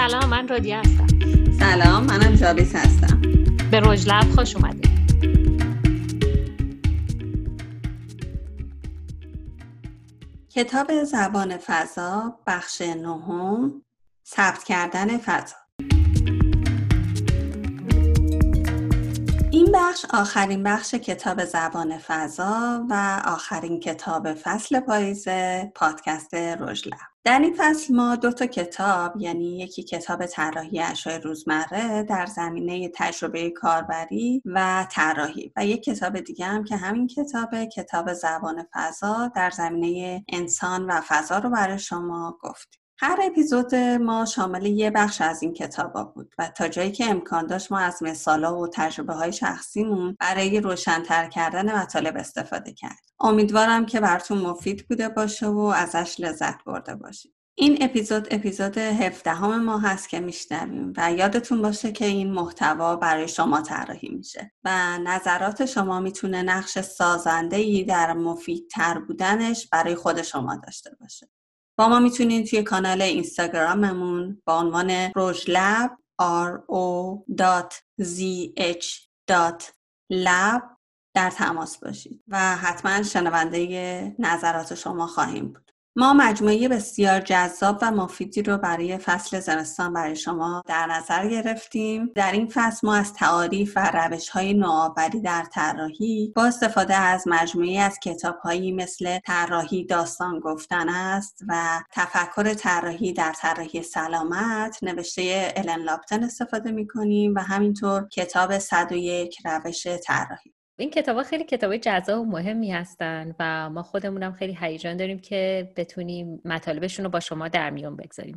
سلام من رادیه هستم. سلام منم جابیس هستم. به رجلب خوش اومدید. کتاب زبان فضا بخش نهم ثبت کردن فضا. این بخش آخرین بخش کتاب زبان فضا و آخرین کتاب فصل پاییز پادکست رژلب در این فصل ما دو تا کتاب یعنی یکی کتاب طراحی اشیاء روزمره در زمینه تجربه کاربری و طراحی و یک کتاب دیگه هم که همین کتاب کتاب زبان فضا در زمینه انسان و فضا رو برای شما گفتیم هر اپیزود ما شامل یه بخش از این کتابا بود و تا جایی که امکان داشت ما از مثالا و تجربه های شخصیمون برای روشنتر کردن مطالب استفاده کرد. امیدوارم که براتون مفید بوده باشه و ازش لذت برده باشید. این اپیزود اپیزود 17 همه ما هست که میشنویم و یادتون باشه که این محتوا برای شما طراحی میشه و نظرات شما می‌تونه نقش سازنده ای در مفیدتر بودنش برای خود شما داشته باشه. با ما می‌تونید توی کانال اینستاگراممون با عنوان روژلب r o lab در تماس باشید و حتما شنونده نظرات شما خواهیم بود. ما مجموعه بسیار جذاب و مفیدی رو برای فصل زمستان برای شما در نظر گرفتیم. در این فصل ما از تعاریف و روش های نوآوری در طراحی با استفاده از مجموعه از کتاب هایی مثل طراحی داستان گفتن است و تفکر طراحی در طراحی سلامت نوشته الن لاپتن استفاده می کنیم و همینطور کتاب 101 روش طراحی این کتاب خیلی کتاب جذاب و مهمی هستن و ما خودمونم خیلی هیجان داریم که بتونیم مطالبشون رو با شما در میون بگذاریم.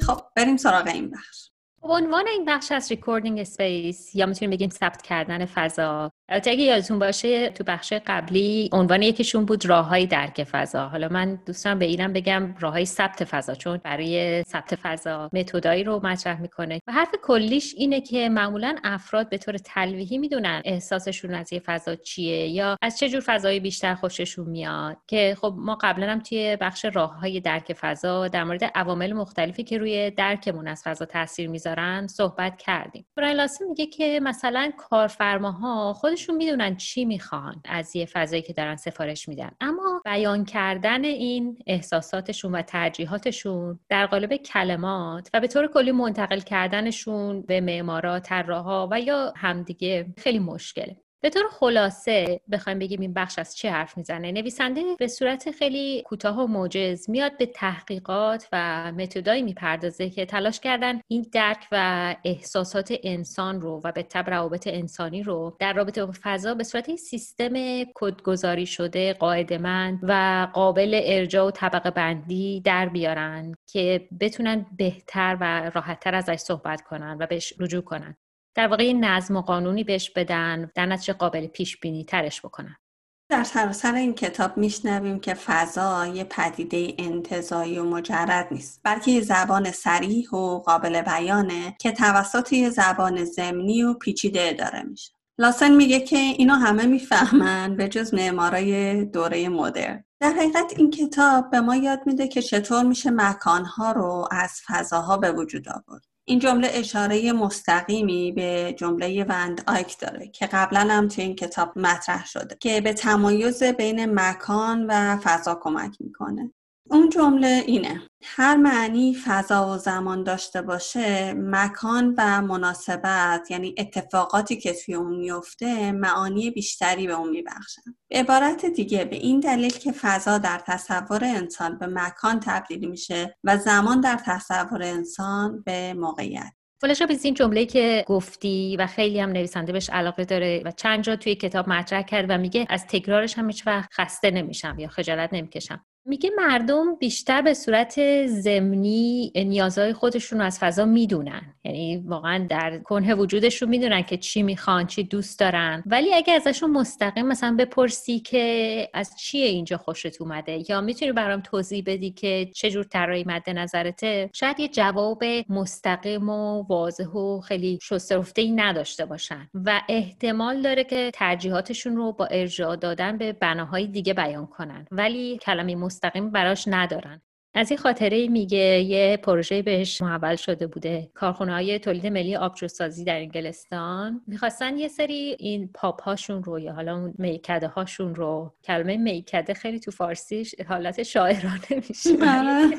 خب بریم سراغ این بخش. عنوان این بخش از Recording Space یا می‌تونیم بگیم ثبت کردن فضا. البته اگه یادتون باشه تو بخش قبلی عنوان یکیشون بود راههای درک فضا. حالا من دوستم به اینم بگم راههای ثبت فضا چون برای ثبت فضا متدایی رو مطرح می‌کنه. و حرف کلیش اینه که معمولا افراد به طور تلویحی می‌دونن احساسشون از یه فضا چیه یا از چه جور فضایی بیشتر خوششون میاد. که خب ما قبلا هم توی بخش راههای درک فضا در مورد عوامل مختلفی که روی درکمون از فضا تاثیر می‌ذارن صحبت کردیم. برای میگه که مثلا کارفرماها خود خودشون می‌دونن چی می‌خوان از یه فضایی که دارن سفارش میدن. اما بیان کردن این احساساتشون و ترجیحاتشون در قالب کلمات و به طور کلی منتقل کردنشون به معمارا طراحا و یا همدیگه خیلی مشکله. به طور خلاصه بخوایم بگیم این بخش از چه حرف می‌زنه؟ نویسنده به صورت خیلی کوتاه و موجز میاد به تحقیقات و متدایی می‌پردازه که تلاش کردن این درک و احساسات انسان رو و به تب روابط انسانی رو در رابطه با فضا به صورت سیستم کدگذاری شده قاعدمند و قابل ارجاع و طبقه بندی در بیارن که بتونن بهتر و راحتتر ازش صحبت کنن و بهش رجوع کنن. در واقع نظم و قانونی بهش بدن در نتیجه قابل پیش بینی ترش بکنن. در سراسر این کتاب میشنویم که فضا یه پدیده انتظایی و مجرد نیست بلکه یه زبان سریح و قابل بیانه که توسط یه زبان زمینی و پیچیده اداره میشه. لاسن میگه که اینو همه می‌فهمن به جز معمارای دوره مدرن. در حقیقت این کتاب به ما یاد میده که چطور میشه مکانها رو از فضاها به وجود آورد. این جمله اشاره مستقیمی به جمله وند آیک داره که قبلا هم توی این کتاب مطرح شده که به تمایز بین مکان و فضا کمک می‌کنه. اون جمله اینه. هر معنی فضا و زمان داشته باشه مکان و مناسبت یعنی اتفاقاتی که توی اون میفته معانی بیشتری به اون میبخشن به عبارت دیگه به این دلیل که فضا در تصور انسان به مکان تبدیل میشه و زمان در تصور انسان به موقعیت. فلاشا بیز این جمله که گفتی و خیلی هم نویسنده بهش علاقه داره و چند جا توی کتاب مطرح کرد و میگه از تکرارش هم هیچ وقت خسته نمیشم یا خجالت نمی‌کشم. میگه مردم بیشتر به صورت زمینی نیازهای خودشون رو از فضا می‌دونن. یعنی واقعا در کنه وجودشون می‌دونن که چی می‌خوان چی دوست دارن. ولی اگه ازشون مستقیم مثلا بپرسی که از چیه اینجا خوشت اومده یا می‌تونی برام توضیح بدی که چه جور طراحی مد نظرته شاید یه جواب مستقیم و واضح و خیلی شسته ای نداشته باشن. و احتمال داره که ترجیحاتشون رو با ارجاع دادن به بناهای دیگه بیان کنن. ولی کلمه مستقیم براش ندارن. از این خاطره میگه یه پروژه بهش محول شده بوده. کارخونه های تولید ملی آبجوسازی در انگلستان می‌خواستن یه سری این پاپ هاشون رو یا حالا اون میکده هاشون رو کلمه میکده خیلی تو فارسی حالت شاعرانه میشه. آره.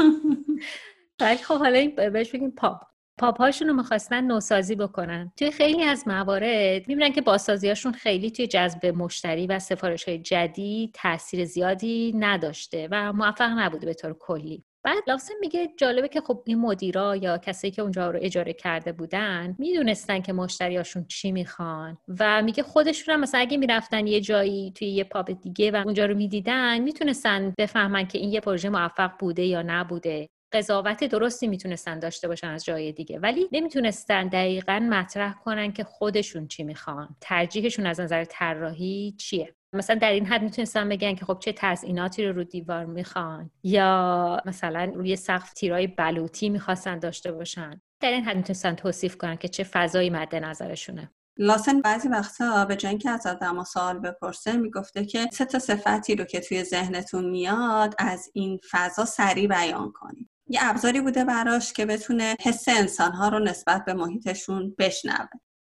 ولی خب حالا بهش بگیم پاپ. پاپهاشون رو می‌خواستن نوسازی بکنن. توی خیلی از موارد می‌بینن که بازسازیاشون خیلی توی جذب مشتری و سفارش های جدید تاثیر زیادی نداشته و موفق نبوده به طور کلی. بعد لاسن میگه جالبه که خب این مدیرا یا کسایی که اونجا رو اجاره کرده بودن می‌دونستن که مشتریاشون چی می‌خوان و میگه خودشون هم مثلا اگه می‌رفتن یه جایی توی یه پاپ دیگه و اونجا رو می‌دیدن می‌تونستن بفهمن که این یه پروژه موفق بوده یا نبوده. قضاوت درستی می‌تونستن داشته باشن از جای دیگه. ولی نمی‌تونستن دقیقا مطرح کنن که خودشون چی می‌خوان. ترجیحشون از نظر طراحی چیه؟ مثلا در این حد می‌تونستن بگن که خب چه تزئیناتی رو رو دیوار می‌خوان یا مثلا روی سقف تیرای بلوطی می‌خواستن داشته باشن. در این حد می‌تونستن توصیف کنن که چه فضایی مد نظرشونه. لاسن بعضی وقتا به جای اینکه از آدم سوال بپرسه می‌گفته که سه تا صفتی رو که توی ذهنتون میاد از این فضا سریع بیان کنید. یه ابزاری بوده براش که بتونه حس انسانها رو نسبت به محیطشون بشنوه.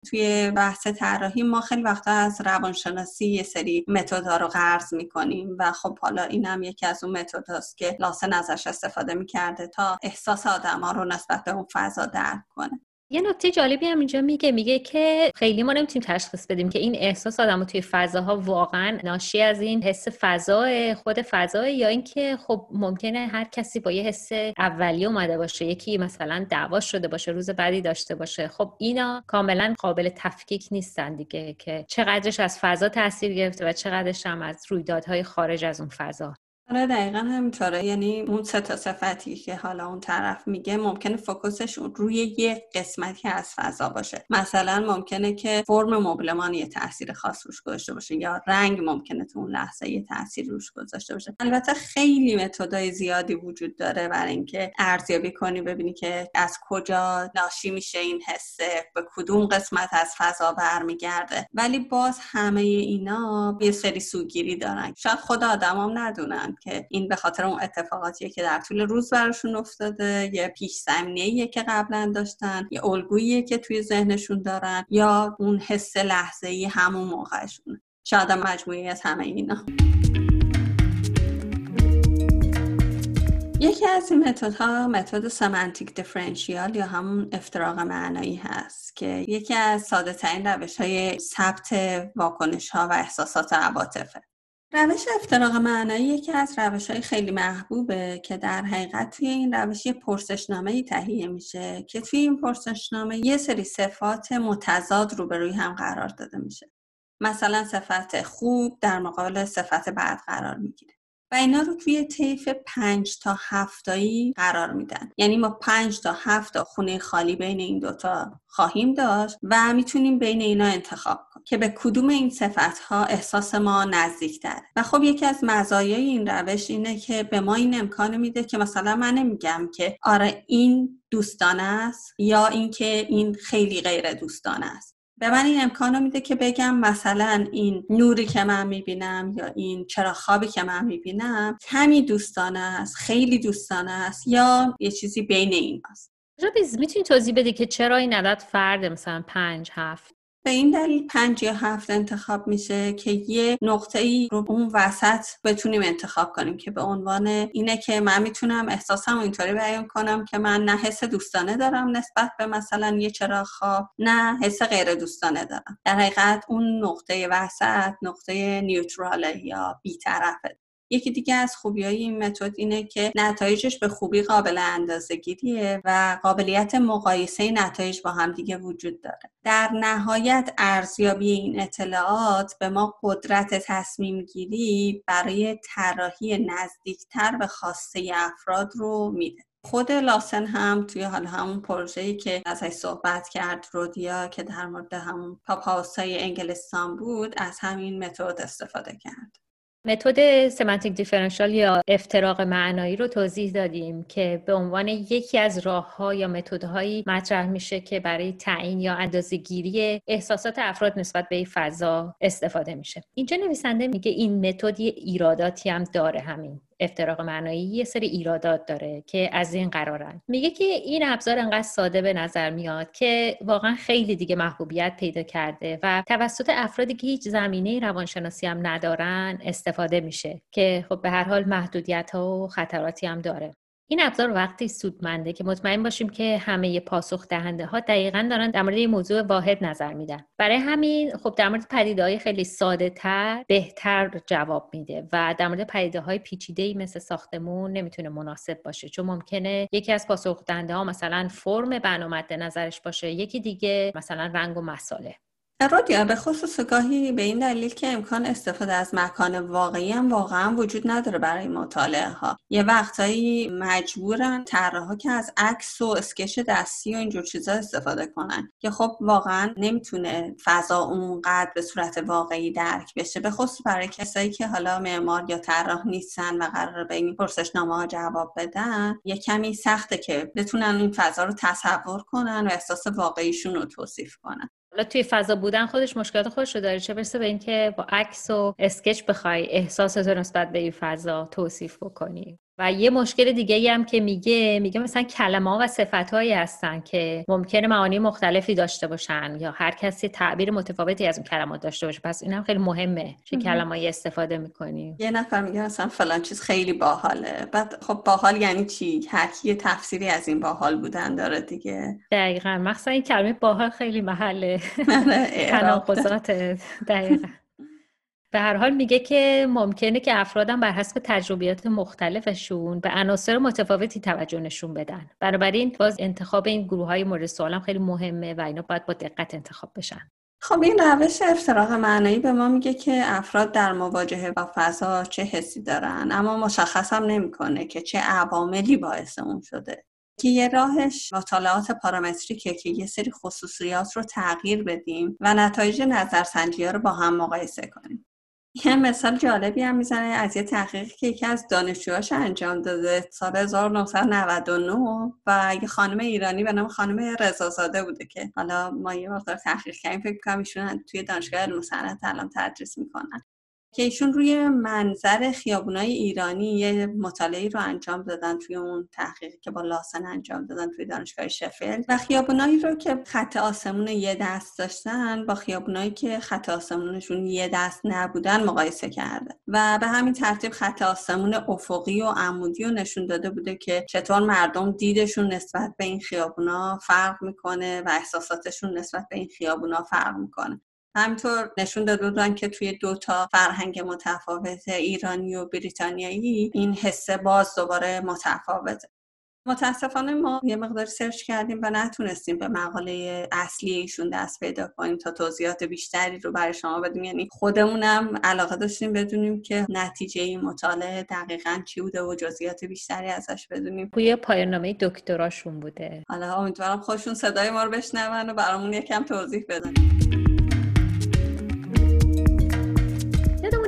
توی بحث طراحی ما خیلی وقتا از روانشناسی یه سری متدها رو قرض می‌کنیم و خب حالا این هم یکی از اون متد هست که لاسن ازش استفاده می‌کرده تا احساس آدم ها رو نسبت به اون فضا درک کنه. یه نکته جالبی هم اینجا میگه میگه که خیلی ما نمی‌تونیم تشخیص بدیم که این احساس آدم توی فضاها واقعا ناشی از این حس فضا خود فضا یا اینکه خب ممکنه هر کسی با یه حس اولیه اومده باشه یکی مثلا دعوا شده باشه روز بعدی داشته باشه. خب اینا کاملا قابل تفکیک نیستن دیگه که چقدرش از فضا تاثیر گرفته و چقدرش هم از رویدادهای خارج از اون فضا. آره دقیقا همینطوره. یعنی اون سه تا صفتی که حالا اون طرف میگه ممکنه فوکوسش روی یه قسمتی از فضا باشه. مثلا ممکنه که فرم مبلمان یه تاثیر خاص روش گذاشته باشه یا رنگ ممکنه تو اون لحظه یه تاثیر روش گذاشته باشه. البته خیلی متدای زیادی وجود داره برای اینکه ارزیابی کنی ببینی که از کجا ناشی میشه این حسه به کدوم قسمت از فضا برمیگرده. ولی باز همه اینا یه سری سوگیری دارن. شاید خود آدمام ندونن. که این به خاطر اون اتفاقاتیه که در طول روز براشون افتاده یه پیش زمینه که قبلا داشتن یه الگوییه که توی ذهنشون دارن یا اون حس لحظه ای همون موقعشون شاید مجموعی از همه اینا. یکی از این متدها متد سمنتیک دیفرنشیال یا همون افتراق معنایی هست که یکی از ساده ترین روش های ثبت واکنش ها و احساسات عواطفه. روش افتراق معنایی یکی از روش های خیلی محبوبه که در حقیقت این روش یه پرسشنامه تهیه میشه که توی این پرسشنامه یه سری صفات متضاد روبروی هم قرار داده میشه. مثلا صفت خوب در مقابل صفت بد قرار می‌گیره. و اینا رو توی طیف پنج تا هفتایی قرار میدن. یعنی ما پنج تا هفت خونه خالی بین این دوتا خواهیم داشت و می‌تونیم بین اینا انتخاب کنیم که به کدوم این صفت ها احساس ما نزدیک داره و خب یکی از مزایای این روش اینه که به ما این امکان میده که مثلا من نمیگم که آره این دوستانه است یا اینکه این خیلی غیر دوستانه است. به من این امکان میده که بگم مثلا این نوری که من می‌بینم یا این چرا خوابی که من می‌بینم کمی دوستانه است خیلی دوستانه است یا یه چیزی بین این است. می‌تونی توضیح بدی که چرا این عدد فرده مثلا پنج هفت؟ به این دلیل پنج یا هفت انتخاب میشه که یه نقطه ای رو اون وسط بتونیم انتخاب کنیم که به عنوان اینه که من می‌تونم احساسم اینطوری بیان کنم که من نه حس دوستانه دارم نسبت به مثلا یه چراغ خواب نه حس غیر دوستانه دارم. در حقیقت اون نقطه وسط نقطه نیوتراله یا بیطرفه. یکی دیگه از خوبی های این متد اینه که نتایجش به خوبی قابل اندازه گیریه و قابلیت مقایسه نتایج با هم دیگه وجود داره. در نهایت ارزیابی این اطلاعات به ما قدرت تصمیم گیری برای طراحی نزدیکتر به خواسته افراد رو میده. خود لاسن هم توی حال همون پروژه‌ای که ازش صحبت کرد رودیا که در مورد همون پاپاوسای انگلستان بود از همین متد استفاده کرد. متد سمنتیک دیفرنشال یا افتراق معنایی رو توضیح دادیم که به عنوان یکی از راه ها یا متدهایی مطرح میشه که برای تعیین یا اندازه گیری احساسات افراد نسبت به فضا استفاده میشه. اینجا نویسنده میگه این متد ایراداتی هم داره همین. افتراق معنایی یه سری ایرادات داره که از این قرارن. میگه که این ابزار انقدر ساده به نظر میاد که واقعا خیلی دیگه محبوبیت پیدا کرده و توسط افرادی که هیچ زمینه روانشناسی هم ندارن استفاده میشه که خب به هر حال محدودیت ها و خطراتی هم داره. این ابزار وقتی سودمنده که مطمئن باشیم که همه پاسخ دهنده ها دقیقا دارن در مورد موضوع واحد نظر میدن. برای همین خب در مورد پدیده های خیلی ساده تر بهتر جواب میده و در مورد پدیده های پیچیده ای مثل ساختمون نمی‌تونه مناسب باشه چون ممکنه یکی از پاسخ دهنده ها مثلا فرم برنامه نظرش باشه یکی دیگه مثلا رنگ و مساله. رادیا به خصوص گاهی به این دلیل که امکان استفاده از مکان واقعی هم واقعا وجود نداره برای مطالعه ها یه وقتایی مجبورن طراحا که از عکس و اسکش دستی و اینجور چیزا استفاده کنن که خب واقعا نمی‌تونه فضا اونقدر به صورت واقعی درک بشه. به خصوص برای کسایی که حالا معمار یا طراح نیستن و قرار به این پرسشنامه ها جواب بدن یه کمی سخته که بتونن این فضا رو تصور کنن و احساس واقعیشون رو توصیف کنن. حالا توی فضا بودن خودش مشکلات خودش رو داره. چه برسه به اینکه با عکس و اسکچ بخوای احساس نسبت به این فضا توصیف بکنی. و یه مشکل دیگه هم که میگه میگه مثلا کلمه ها و صفت هایی هستن که ممکنه معانی مختلفی داشته باشن یا هر کسی تعبیر متفاوتی از اون کلمات داشته باشه. پس این هم خیلی مهمه چه کلمایی استفاده می‌کنی یه نفر میگه مثلا فلان چیز خیلی باحاله. بعد خب باحال یعنی چی؟ هر کی تفسیری از این باحال بودن داره دیگه. دقیقا. مخصوصا این کلمه باحال خیلی محله. تناقضات. دقیقا. به هر حال میگه که ممکنه که افرادم بر حسب تجربیات مختلفشون به عناصر متفاوتی توجه نشون بدن. بنابراین باز انتخاب این گروه های مورد سوالم خیلی مهمه و اینا باید با دقت انتخاب بشن. خب این روش افتراق معنایی به ما میگه که افراد در مواجهه با فضا چه حسی دارن اما مشخص هم نمی‌کنه که چه عواملی باعث اون شده. که یه راهش مطالعات پارامتریکه که یه سری خصوصیات رو تغییر بدیم و نتایج نظرسنجی ها رو با هم مقایسه کنیم. یه مثال جالبی هم می‌زنه از یه تحقیقی که یکی از دانشجوهاش انجام داده سال 1999 و یه خانم ایرانی به نام خانم رضازاده بوده که حالا ما یه مقدار تحقیق کردیم. فکر کنم ایشون توی دانشگاه علم الان تدریس می‌کنن. که ایشون روی منظر خیابونای ایرانی یه مطالعه رو انجام دادن توی اون تحقیقی که با لاسن انجام دادن توی دانشگاه شفیلد. و خیابونایی رو که خط آسمون یه دست داشتن با خیابونایی که خط آسمونشون یه دست نبودن مقایسه کرده. و به همین ترتیب خط آسمون افقی و عمودی رو نشون داده بوده که چطور مردم دیدشون نسبت به این خیابونا فرق می‌کنه و احساساتشون نسبت به این خیابونا فرق می‌کنه. همینطور نشون داده بودن که توی دو تا فرهنگ متفاوت ایرانی و بریتانیایی این حسه باز دوباره متفاوته. متاسفانه ما یه مقدار سرچ کردیم و نتونستیم به مقاله اصلی ایشون دست پیدا کنیم تا توضیحات بیشتری رو برای شما بدیم. یعنی خودمونم علاقه داشتیم بدونیم که نتیجه این مطالعه دقیقا چی بوده و جزئیات بیشتری ازش بدونیم. توی پایاننامه دکتراشون بوده. حالا امیدوارم خودشون صدای ما رو بشنون و برامون یکم توضیح بدن.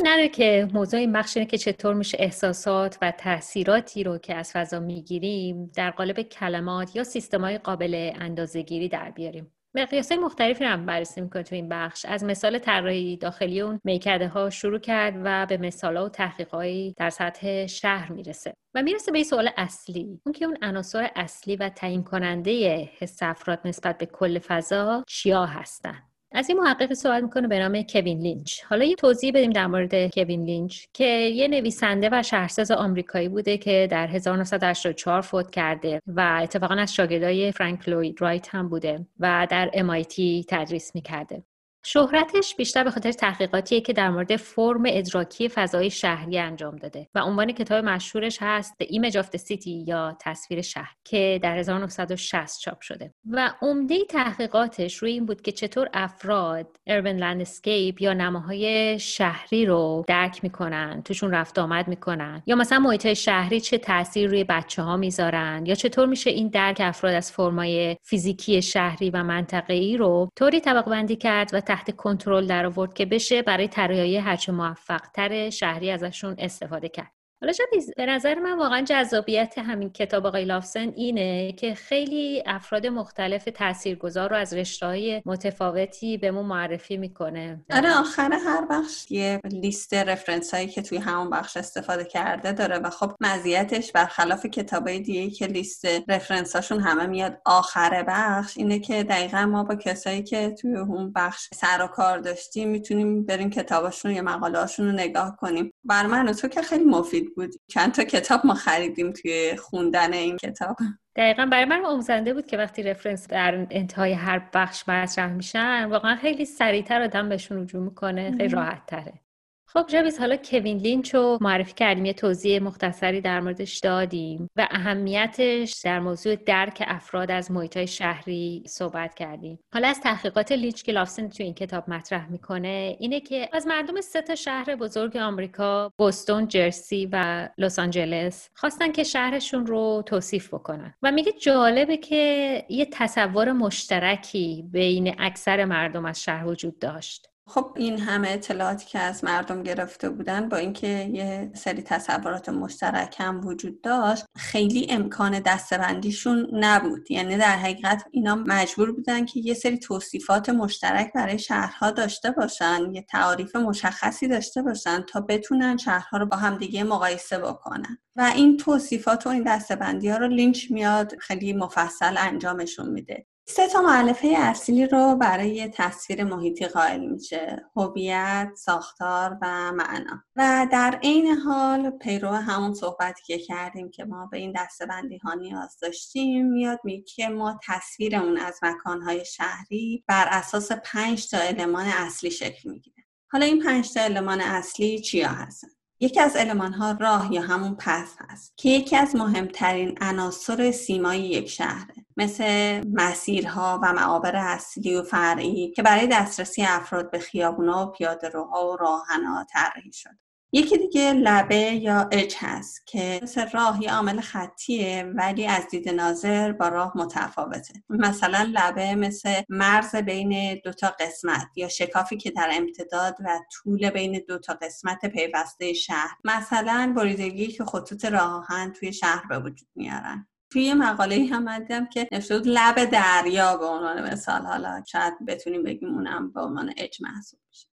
نره که موضوع این بخش اینه که چطور میشه احساسات و تاثیراتی رو که از فضا می‌گیریم در قالب کلمات یا های قابل اندازهگیری در بیاریم. مقیاس مختلفی رو هم بررسی می‌کنه تو این بخش. از مثال طراحی داخلی اون می‌کرده ها شروع کرد و به مثال و تحقیقهایی در سطح شهر می‌رسه و می‌رسه به سوال اصلی. اون که اون عناصر اصلی و تعیین کننده حس افراد نسبت به کل فضا چیا هستن؟ از این محقق سوال می‌کنه به نام کوین لینچ. حالا یه توضیح بدیم در مورد کوین لینچ که یه نویسنده و شهرساز آمریکایی بوده که در 1984 فوت کرده و اتفاقا از شاگردای فرانک لوید رایت هم بوده و در MIT تدریس می‌کرده. شهرتش بیشتر به خاطر تحقیقاتیه که در مورد فرم ادراکی فضای شهری انجام داده و عنوان کتاب مشهورش هست The Image of the City یا تصویر شهر که در 1960 چاپ شده. و عمده تحقیقاتش روی این بود که چطور افراد Urban Landscape یا نماهای شهری رو درک می‌کنن توشون رفت آمد می‌کنن. یا مثلا محیط شهری چه تاثیر روی بچه ها می‌ذارن یا چطور میشه این درک افراد از فرمای فیزیکی شهری و منطقه‌ای رو طوری طبق بندی کرد و تحت کنترل در آورد که بشه برای طراحی هرچه موفق تر شهری ازشون استفاده کرد. حالا شبیز به نظر من واقعا جذابیت همین کتاب آقای لافسن اینه که خیلی افراد مختلف تاثیرگذار رو از رشته متفاوتی به معرفی می‌کنه. آره آخر هر بخش یه لیست رفرنس هایی که توی همون بخش استفاده کرده داره و خب مزیتش برخلاف کتابای دیگه که لیست رفرنس هاشون همه میاد. آخر بخش اینه که دقیقا ما با کسایی که توی اون بخش سر و کار داشتیم می‌تونیم بریم کتاباشون یا مقاله هاشون رو نگاه کنیم. بر من تو که خیلی مفید بود. چند تا کتاب ما خریدیم توی خوندن این کتاب. دقیقا برای من آموزنده بود که وقتی reference در انتهای هر بخش مطرح میشن واقعا خیلی سریعتر آدم بهشون رجوع می‌کنه خیلی راحت تره خب جویز حالا کوین لینچ رو معرفی کردیم یه توضیح مختصری در موردش دادیم و اهمیتش در موضوع درک افراد از محیط شهری صحبت کردیم. حالا از تحقیقات لینچ که لاوسن تو این کتاب مطرح می‌کنه اینه که از مردم سه تا شهر بزرگ آمریکا بوستون جرسی و لس آنجلس خواستن که شهرشون رو توصیف بکنن و میگه جالبه که یه تصور مشترکی بین اکثر مردم از شهر وجود داشت. خب این همه اطلاعاتی که از مردم گرفته بودن با اینکه یه سری تصورات مشترک هم وجود داشت خیلی امکان دستبندیشون نبود. یعنی در حقیقت اینا مجبور بودن که یه سری توصیفات مشترک برای شهرها داشته باشن یه تعاریف مشخصی داشته باشن تا بتونن شهرها رو با هم دیگه مقایسه بکنن. و این توصیفات و این دستبندی ها رو لینچ میاد خیلی مفصل انجامشون میده. سه تا معلفه اصلی رو برای تصویر محیطی قائل میشه هویت، ساختار و معنا. و در عین حال پیرو همون صحبتی که کردیم که ما به این دستبندی ها نیاز داشتیم میاد میگه که ما تصویرمون از مکانهای شهری بر اساس پنج تا المان اصلی شکل می‌گیره. حالا این پنج تا المان اصلی چیا هستن؟ یکی از علمان ها راه یا همون پس هست که یکی از مهمترین عناصر سیمایی یک شهره مثل مسیرها و معابر اصلی و فرعی که برای دسترسی افراد به خیابونا و پیاده روها و راهنها طراحی شد یکی دیگه لبه یا اج هست که مثل راه یا عامل خطیه ولی از دید ناظر با راه متفاوته. مثلا لبه مثل مرز بین دو تا قسمت یا شکافی که در امتداد و طول بین دو تا قسمت پیوسته شهر. مثلا بریدگی که خطوط راه توی شهر به وجود میارن. توی مقاله هم دیدم که نوشته لب دریا به عنوان مثال. حالا شاید بتونیم بگیم اونم به عنوان اج محسوب میشه.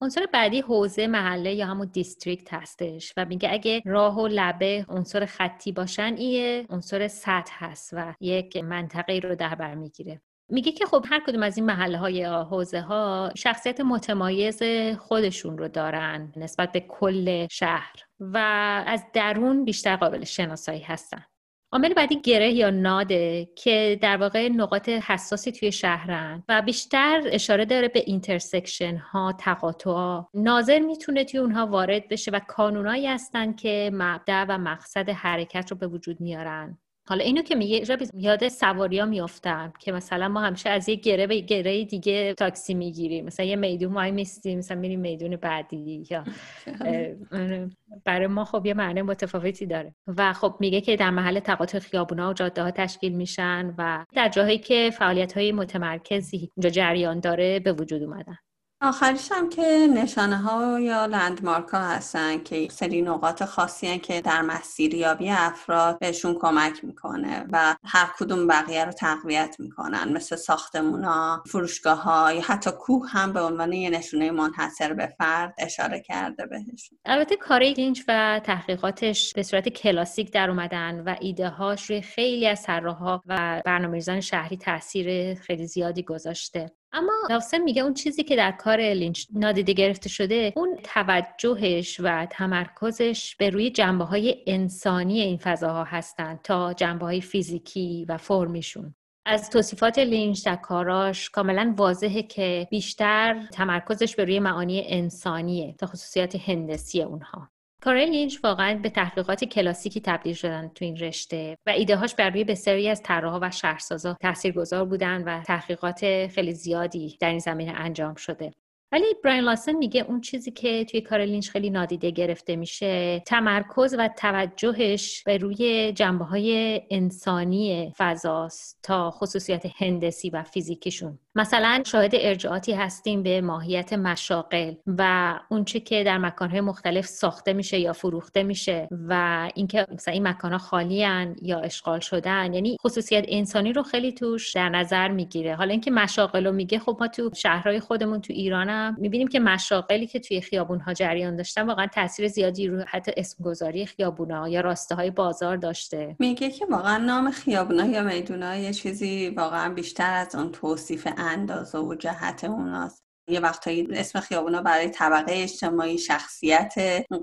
عنصر بعدی حوزه محله یا همون دیستریکت هستش و میگه اگه راه و لبه عنصر خطی باشن این عنصر سطح هست و یک منطقه رو در بر می‌گیره. میگه که خب هر کدوم از این محله های حوزه ها شخصیت متمایز خودشون رو دارن نسبت به کل شهر و از درون بیشتر قابل شناسایی هستن. عامل بعدی گره یا node ه که در واقع نقاط حساسی توی شهرن و بیشتر اشاره داره به intersection ها تقاطع ها ناظر می‌تونه توی اونها وارد بشه و کانونایی هستن که مبدأ و مقصد حرکت رو به وجود میارن. حالا اینو که میگه یاد سواریا میافتم که مثلا ما همیشه از یه گره به گره دیگه تاکسی می‌گیریم. مثلا یه میدون وایمیستیم مثلا میریم میدون بعدی یا برای ما خب یه معنی متفاوتی داره. و خب میگه که در محل تقاطع خیابونا و جاده ها تشکیل میشن و در جاهایی که فعالیت های متمرکزی اونجا جریان داره به وجود اومدن. آخرش هم که نشانه ها یا لندمارک ها هستن که سری نقاط خاصی هن که در مسیریابی افراد بهشون کمک می‌کنه و هر کدوم بقیه رو تقویت می‌کنن. مثل ساختمون ها فروشگاه ها یا حتی کوه هم به عنوان یه نشونه منحصر به فرد اشاره کرده بهشون. البته کار لینچ و تحقیقاتش به صورت کلاسیک در اومدن و ایده هاش روی خیلی از طراحها و برنامه‌ریزان شهری تاثیر خیلی زیادی گذاشته. اما لاوسن میگه اون چیزی که در کار لینچ نادیده گرفته شده اون توجهش و تمرکزش به روی جنبه های انسانی این فضاها هستند تا جنبه های فیزیکی و فرمیشون. از توصیفات لینچ در کاراش کاملا واضحه که بیشتر تمرکزش به روی معانی انسانیه تا خصوصیات هندسی اونها. کارل لینچ واقعا به تحقیقات کلاسیکی تبدیل شدن تو این رشته و ایدههاش بر روی بسیاری از طراحها و شهرسازا تاثیرگذار بودن و تحقیقات خیلی زیادی در این زمینه انجام شده. ولی براین لاسن میگه اون چیزی که توی کار لینچ خیلی نادیده گرفته میشه تمرکز و توجهش به روی جنبه های انسانی فضاست تا خصوصیت هندسی و فیزیکیشون. مثلا شاهد ارجاعاتی هستیم به ماهیت مشاقل و اونچه که در مکانهای مختلف ساخته میشه یا فروخته میشه و اینکه مثلا این مکانها خالی یا اشغال شدن یعنی خصوصیت انسانی رو خیلی توش در نظر می‌گیره. حالا اینکه مشاقل رو میگه خب ما تو شهرهای خودمون تو ایرانم می‌بینیم که مشاقلی که توی خیابون ها جریان داشتن واقعا تاثیر زیادی رو حتی اسمگذاری خیابونا یا راسته های بازار داشته. میگه که واقعا نام خیابونا یا میدونا یه چیزی واقعا بیشتر از اون توصیف اندازه و جهت اوناست. یه وقتایی اسم خیابونا برای طبقه اجتماعی شخصیت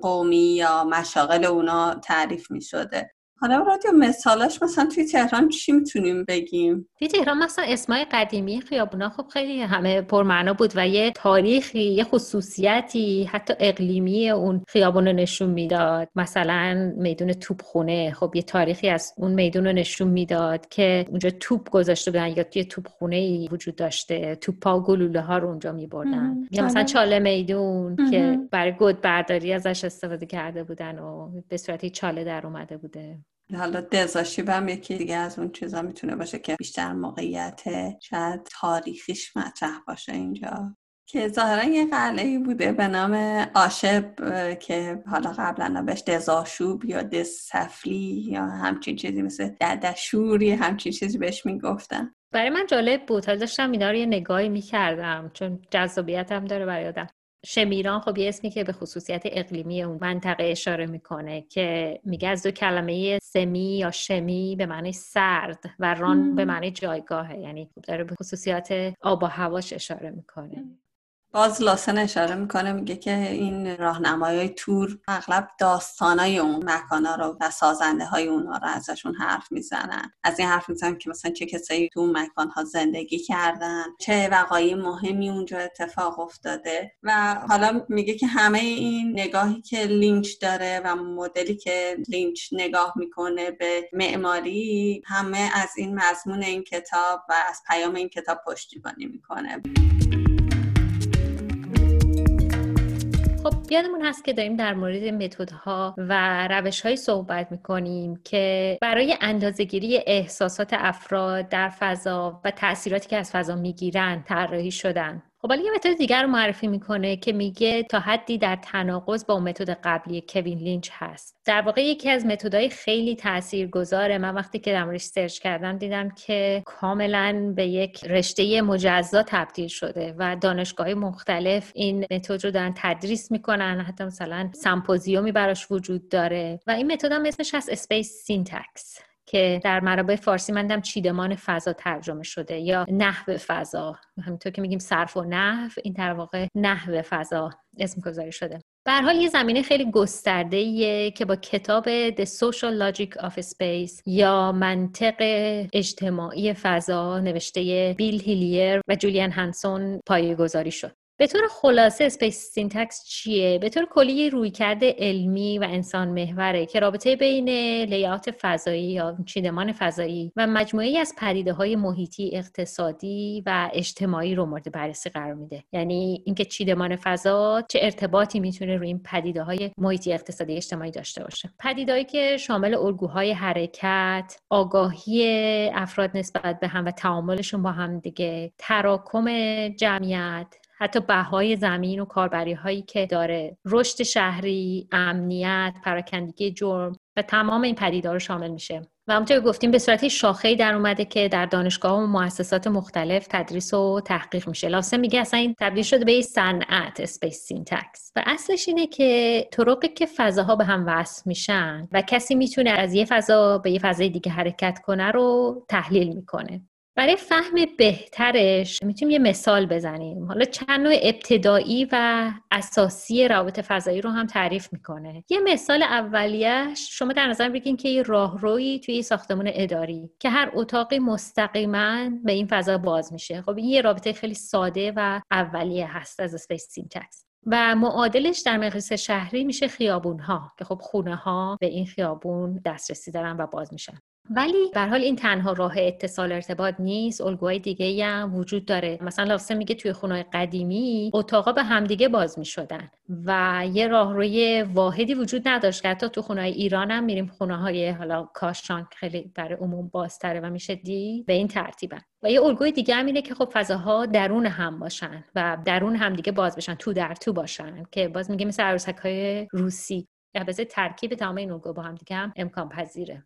قومی یا مشاغل اونا تعریف می شده حالا رادیو مثالاش مثلا توی تهران چی می‌تونیم بگیم؟ توی تهران مثلا اسمای قدیمی خیابونا خب خیلی همه پرمعنا بود و یه تاریخی یه خصوصیتی حتی اقلیمی اون خیابون رو نشون می‌داد. مثلا میدون توپخونه خب یه تاریخی از اون میدون رو نشون می‌داد که اونجا توپ گذاشته بودن یا توی توپخونه ای وجود داشته. توپا و گلوله ها رو اونجا میبردن. یا مثلا چاله. میدون که برای گود برداری ازش استفاده کرده بودن و به صورتی چاله در اومده بوده. حالا دزاشیب هم یکی دیگه از اون چیزا می‌تونه باشه که بیشتر موقعیت شاید تاریخیش مطرح باشه اینجا. که ظاهرا یه قلعه بوده به نام آشب که حالا قبلا بهش دزاشوب یا دزسفلی یا همچین چیزی مثل ددشوری همچین چیزی بهش می‌گفتن. برای من جالب بود. حالا داشتم اینا رو یه نگاهی می‌کردم چون جذابیت هم داره برای آدم. شمیران خب یه اسمی که به خصوصیت اقلیمی اون منطقه اشاره می‌کنه که میگه از دو کلمه سمی یا شمی به معنی سرد و ران به معنی جایگاهه. یعنی داره به خصوصیات آب و هواش اشاره می‌کنه. باز لاسن اشاره می‌کنه میگه که این راهنمای تور اغلب داستانای اون مکانا رو و سازنده های اونا رو ازشون حرف می‌زنن. از این حرف می‌زنن که مثلا چه کسایی تو اون مکان ها زندگی کردن چه وقایع مهمی اونجا اتفاق افتاده. و حالا میگه که همه این نگاهی که لینچ داره و مدلی که لینچ نگاه می‌کنه به معماری همه از این مضمون این کتاب و از پیام این کتاب پشتیبانی می‌کنه. یادمون هست که داریم در مورد متدها و روش صحبت می‌کنیم که برای اندازهگیری احساسات افراد در فضا و تاثیراتی که از فضا می‌گیرن طراحی شدن. خب ولی یه متد دیگر رو معرفی می‌کنه که میگه تا حدی در تناقض با متد قبلی کوین لینچ هست. در واقع یکی از متدهای خیلی تاثیرگذاره من وقتی که در search کردم دیدم که کاملا به یک رشته مجزا تبدیل شده و دانشگاه مختلف این متد رو دارن تدریس می‌کنن حتی مثلا سمپوزیومی براش وجود داره و این متد هم اسمش هست space syntax که در منابع فارسی مندم چیدمان فضا ترجمه شده یا نحو فضا. همینطور که میگیم صرف و نحو این در واقع نحو فضا اسم گذاری شده. به هر حال یه زمینه خیلی گسترده که با کتاب The Social Logic of Space یا منطق اجتماعی فضا نوشته بیل هیلیر و جولیان هانسون پایه گذاری شد. به طور خلاصه space syntax چیه؟ به طور کلی رویکرد علمی و انسان محوره که رابطه بین لیات فضایی یا چیدمان فضایی و مجموعی از پدیده های محیطی اقتصادی و اجتماعی رو مورد بررسی قرار میده یعنی اینکه چیدمان فضا چه ارتباطی می‌تونه روی این پدیده های محیطی اقتصادی اجتماعی داشته باشه پدیدهایی که شامل الگوهای حرکت آگاهی افراد نسبت به هم و تعاملشون با هم دیگه تراکم جمعیت حتی بهای زمین و کاربری هایی که داره. رشد شهری امنیت پراکندگی جرم و تمام این پدیدار رو شامل میشه. و همونطور گفتیم به صورت شاخه‌ای در اومده که در دانشگاه و مؤسسات مختلف تدریس و تحقیق میشه. لاوسن میگه اصلا این تبدیل شده به صنعت space syntax و اصلش اینه که طرقی که فضاها به هم وصل میشن و کسی می‌تونه از یه فضا به یه فضای دیگه حرکت کنه رو تحلیل می‌کنه. برای فهم بهترش می‌تونیم یه مثال بزنیم. حالا چند نوع ابتدایی و اساسی روابط فضایی رو هم تعریف می‌کنه. یه مثال اولیش شما در نظر بگیرین که یه راهروی توی ساختمون اداری که هر اتاقی مستقیما به این فضا باز میشه. خب این یه رابطه خیلی ساده و اولیه هست از space syntax و معادلش در مقیاس شهری میشه خیابون ها که خب خونه ها به این خیابون دسترسی دارن و باز میشن. ولی به حال این تنها راه اتصال ارتباط نیست الگوهای دیگه هم وجود داره. مثلا لاسه میگه توی خونه قدیمی اتاقا به همدیگه باز می‌شدن و یه راهروی واحدی وجود نداشت که حتی تو خونه ایران هم میریم خونه های حالا کاشان خیلی برای عموم بازتره و میشه دی به این ترتیبن. و یه الگوی دیگه هم اینه که خب فضاها درون هم باشن و درون هم دیگه باز بشن تو در تو باشن که باز میگه مثل عروسک های روسی. البته ترکیب تمام این الگو با هم دیگه هم امکان پذیره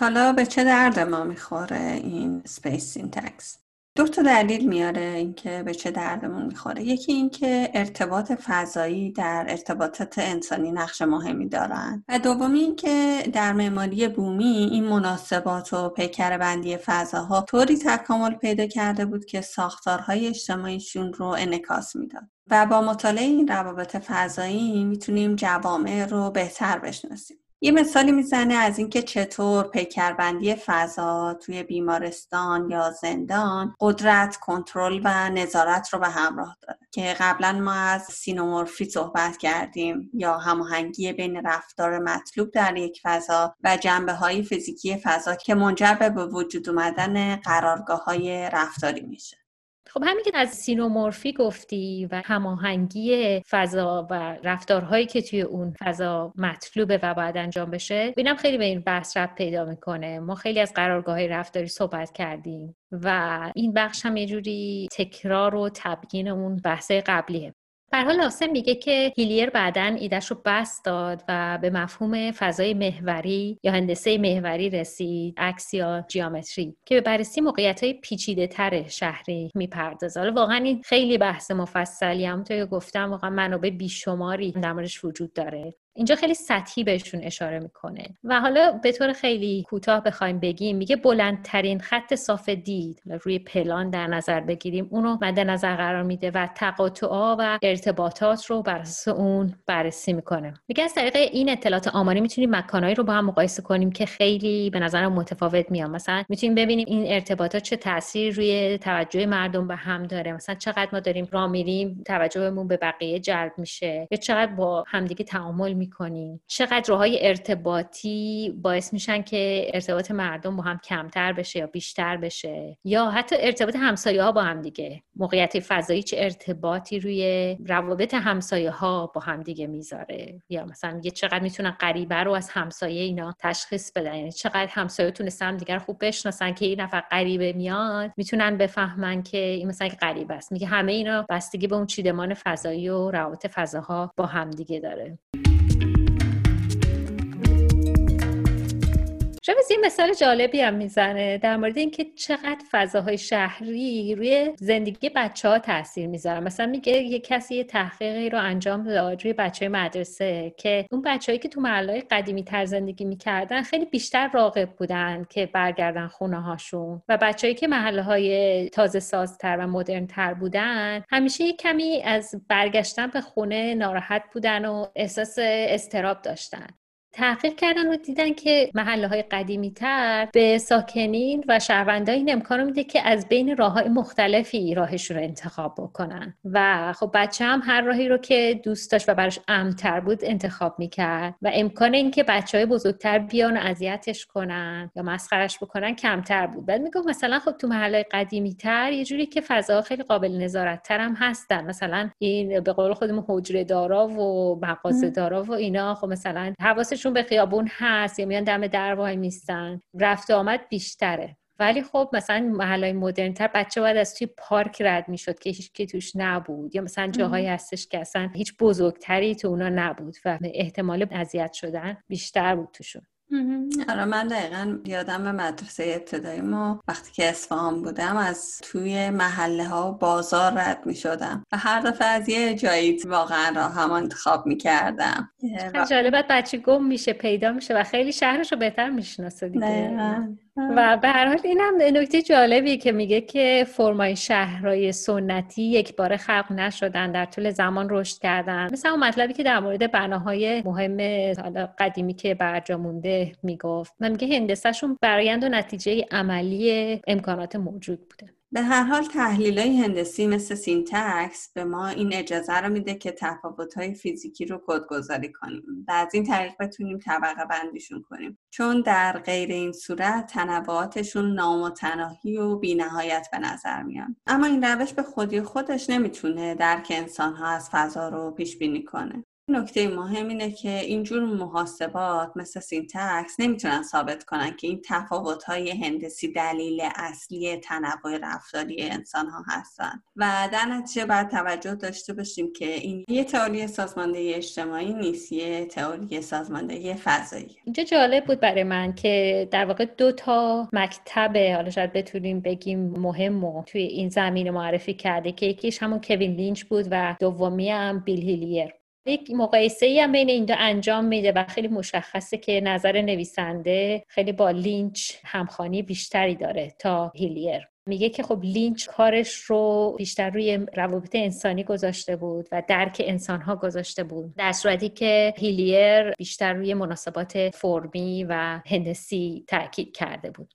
حالا به چه درد ما می‌خوره این space syntax دو تا دلیل میاره اینکه به چه دردمون می‌خوره. یکی اینکه ارتباط فضایی در ارتباطات انسانی نقش مهمی دارن. و دومی اینکه در معماری بومی این مناسبات و پیکر بندی فضاها طوری تکامل پیدا کرده بود که ساختارهای اجتماعیشون رو انعکاس می‌داد. و با مطالعه این روابط فضایی می‌تونیم جوامع رو بهتر بشناسیم. یه مثالی می‌زنه از اینکه چطور پیکربندی فضا توی بیمارستان یا زندان قدرت، کنترل و نظارت رو به همراه داره. که قبلا ما از سینومورفی صحبت کردیم یا هماهنگی بین رفتار مطلوب در یک فضا و جنبه های فیزیکی فضا که منجر به وجود اومدن قرارگاه های رفتاری میشه. خب همین که از سینومورفی گفتی و هماهنگی فضا و رفتارهایی که توی اون فضا مطلوبه و باید انجام بشه بینم خیلی به این بحث رب پیدا می‌کنه. ما خیلی از قرارگاه رفتاری صحبت کردیم و این بخش هم یه جوری تکرار و تبیین اون بحث قبلیه. در حال لاسه میگه که هیلیر بعدا ایدهش رو بست داد و به مفهوم فضای محوری یا هندسه محوری رسید عکس یا جیامتری که به بررسی موقعیت های پیچیده تر شهری می‌پردازه. حالا واقعا این خیلی بحث مفصلی هم تو گفتم واقعا منابع بیشماری در موردش وجود داره. اینجا خیلی سطحی بهشون اشاره می‌کنه. و حالا به طور خیلی کوتاه بخوایم بگیم میگه بلندترین خط صاف دید. روی پلان در نظر بگیریم اونو مد نظر قرار میده و تقاطعا و ارتباطات رو بر اساس اون بررسی می‌کنه. میگه از طریق این اطلاعات آماری می‌تونیم مکانهایی رو با هم مقایسه کنیم که خیلی به نظر متفاوت میان. مثلا می‌تونیم ببینیم این ارتباطات چه تاثیر روی توجه مردم به هم داره. مثلا چقدر ما داریم راه میریم توجهمون به بقیه جلب میشه یا چقدر با همدیگه تعامل می‌کنیم چقدر راههای ارتباطی باعث میشن که ارتباط مردم با هم کمتر بشه یا بیشتر بشه؟ یا حتی ارتباط همسایه ها با هم دیگه. موقعیت فضایی چه ارتباطی روی روابط همسایه ها با هم دیگه می‌ذاره؟ یا مثلا یه چقدر می‌تونن غریبه رو از همسایه اینا تشخیص بدن؟ یعنی چقدر همسایه تونستن دیگر خوب بشناسن که این نفر غریبه میاد می‌تونن بفهمن که این مثلا غریبه است. میگه همه اینا بستگی به اون چیدمان فضایی و روابط فضاها با هم دیگه داره. شاید یه مثال جالبی هم می‌زنه در مورد اینکه چقدر فضاهای شهری روی زندگی بچه ها تاثیر می‌ذارن. مثلا میگه یه کسی یه تحقیقی رو انجام داد روی بچه مدرسه که اون بچههایی که تو محله قدیمی تر زندگی می‌کردن خیلی بیشتر راقب بودن که برگردن خونه هاشون و بچههایی که محله های تازه سازتر و مدرن تر بودن همیشه یه کمی از برگشتن به خونه ناراحت بودن و احساس استراب داشتن. تحقیق کردن و دیدن که محله های قدیمی تر به ساکنین و شهروندان این امکان میده که از بین راه های مختلفی راهشون رو انتخاب بکنن. و خب بچه هم هر راهی رو که دوست داشت و براش امتر بود انتخاب می‌کرد. و امکان اینکه بچه های بزرگتر بیان و اذیتش کنن یا مسخرش بکنن کمتر بود. بعد میگم مثلا خب تو محله قدیمی تر یه جوری که فضا خیلی قابل نظارت تر هم هستن. مثلا این به قول خودمون حجره دارا و مغازه دارا و اینا. خب مثلا حواسش به خیابون هست یا میان دم در وای میستن. رفت آمد بیشتره. ولی خب مثلا محلای مدرن تر بچه باید از توی پارک رد می‌شد که هیچ که توش نبود. یا مثلا جاهایی هستش که اصلا هیچ بزرگتری تو اونا نبود و احتمال اذیت شدن بیشتر بود توشون. آره من دقیقا یادم به مدرسه ابتدایی ما وقتی که اصفهان بودم از توی محله ها و بازار رد می شدم و هر دفعه از یه جایی واقعا را هم انتخاب می کردم جالبت بچه گم میشه پیدا میشه و خیلی شهرش رو بهتر می‌شناسه دیگه. و به هر حال این هم نکته جالبی که میگه که فرمای شهرهای سنتی یک بار خلق نشدن در طول زمان رشد کردن. مثل اون مطلبی که در مورد بناهای مهم قدیمی که برجا مونده می‌گفت. و میگه هندسهشون برایند و نتیجه عملی امکانات موجود بوده. به هر حال تحلیل های هندسی مثل syntax به ما این اجازه رو میده که تفاوت های فیزیکی رو کدگذاری کنیم و از این طریق بتونیم طبقه بندیشون کنیم. چون در غیر این صورت تنوعاتشون نامتناهی و بینهایت به نظر میان. اما این روش به خودی خودش نمی‌تونه درک انسان ها از فضا رو پیش بینی کنه. نکته مهم اینه که اینجور محاسبات مثل syntax نمی‌تونن ثابت کنن که این تفاوت های هندسی دلیل اصلی تنوع رفتاری انسان ها هستن. و در نتیجه باید توجه داشته باشیم که این یه تئوری سازماندهی اجتماعی نیست یه تئوری سازماندهی فضایی. اینجا جالب بود برای من که در واقع دو تا مکتب حالا شاید بتونیم بگیم مهم و توی این زمینه معرفی کرده که یکیش همون کوین لینچ بود و دومی هم بیل هیلیر. یک مقایسه ای هم بین این دو انجام میده و خیلی مشخصه که نظر نویسنده خیلی با لینچ همخانی بیشتری داره تا هیلیر. میگه که خب لینچ کارش رو بیشتر روی روابط انسانی گذاشته بود و درک انسان ها گذاشته بود. در صورتی که هیلیر بیشتر روی مناسبات فرمی و هندسی تاکید کرده بود.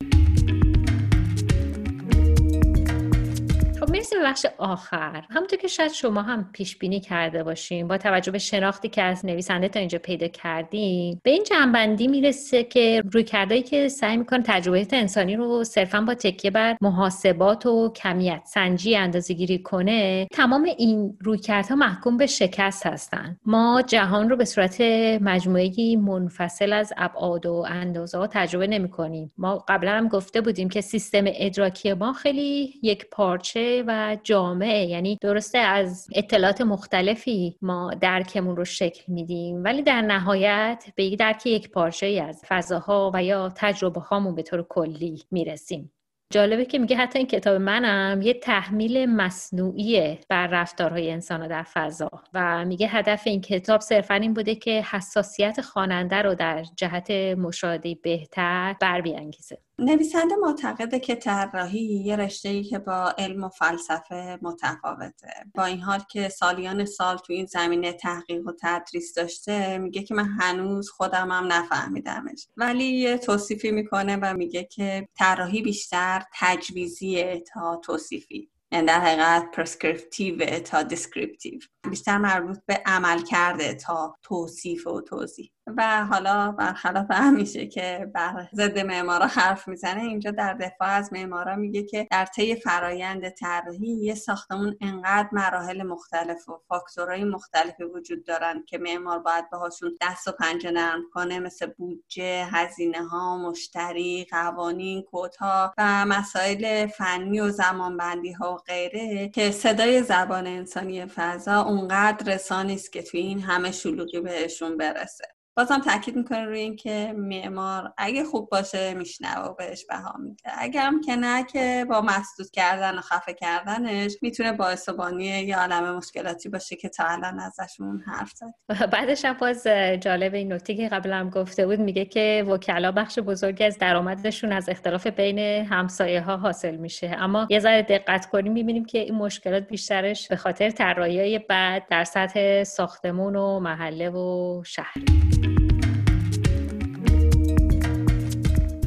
می‌رسیم به بخش آخر. همونطور که شاید شما هم پیش بینی کرده باشیم با توجه به شناختی که از نویسنده تا اینجا پیدا کردیم به این جنبندی می‌رسه که روی کردهایی که سعی می‌کنه تجربه انسانی رو صرفا با تکیه بر محاسبات و کمیت سنجی اندازه گیری کنه تمام این رویکردها محکوم به شکست هستند ما جهان رو به صورت مجموعه منفصل از ابعاد و اندازه تجربه نمی کنیم ما قبلا هم گفته بودیم که سیستم ادراکی ما خیلی یک پارچه و جامعه. یعنی درسته از اطلاعات مختلفی ما درکمون رو شکل میدیم ولی در نهایت به یک درک یک پارچه از فضاها و یا تجربه هامون به طور کلی می‌رسیم. جالبه که میگه حتی این کتاب منم یه تحمیل مصنوعی بر رفتارهای انسان در فضا و میگه هدف این کتاب صرفا این بوده که حساسیت خواننده رو در جهت مشاهده بهتر بر بیانگیزه نویسنده معتقده که طراحی یه رشته که با علم و فلسفه متفاوته. با این حال که سالیان سال تو این زمینه تحقیق و تدریس داشته میگه که من هنوز خودم هم نفهمیدمش. ولی یه توصیفی می‌کنه و میگه که طراحی بیشتر تجویزیه تا توصیفی. یعنی در حقیقت prescriptive تا descriptive بیشتر مربوط به عمل کرده تا توصیف و توضیح. و حالا برخلاف همیشه که بر ضد معمارا حرف می‌زنه اینجا در دفاع از معمارا میگه که در طی فرایند طراحی یه ساختمون انقدر مراحل مختلف و فاکتورهای مختلفی وجود دارن که معمار باید باهاشون دست و پنجه نرم کنه مثل بودجه هزینه ها مشتری قوانین کودها و مسائل فنی و زمانبندی ها و غیره که صدای زبان انسانی فضا اونقدر رسانی است که توی این همه شلوغی بهشون برسه. بازم تاکید می‌کنه روی اینکه معمار اگه خوب باشه میشنوه و بهش بها میده. اگرم که نه که با مسدود کردن و خفه کردنش می‌تونه باعث بانی یه عالم مشکلاتی باشه که تا الان ازشون حرف زد. بعدش هم باز جالب این نکته که قبلا هم گفته بود میگه که وکلا بخش بزرگی از درآمدشون از اختلاف بین همسایه ها حاصل میشه. اما یه ذره دقت کنیم می‌بینیم که این مشکلات بیشترش به خاطر طراحی بعد در سطح ساختمون و محله و شهر.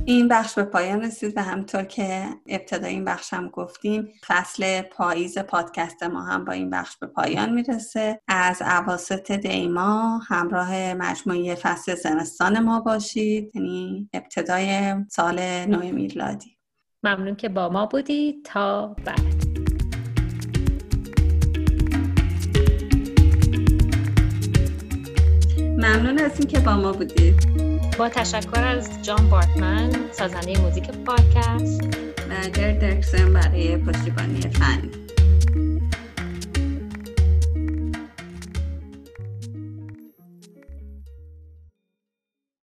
این بخش به پایان رسید و همطور که ابتدای این بخش هم گفتیم فصل پاییز پادکست ما هم با این بخش به پایان می‌رسه. از عواسط دیما همراه مجموعه فصل زمستان ما باشید. یعنی ابتدای سال نو میلادی. ممنون که با ما بودید. تا بعد. ممنون از اینکه با ما بودید. با تشکر از جان بارتمن سازنده موزیک پادکست. و جر درکسن برای پشتیبانی فنی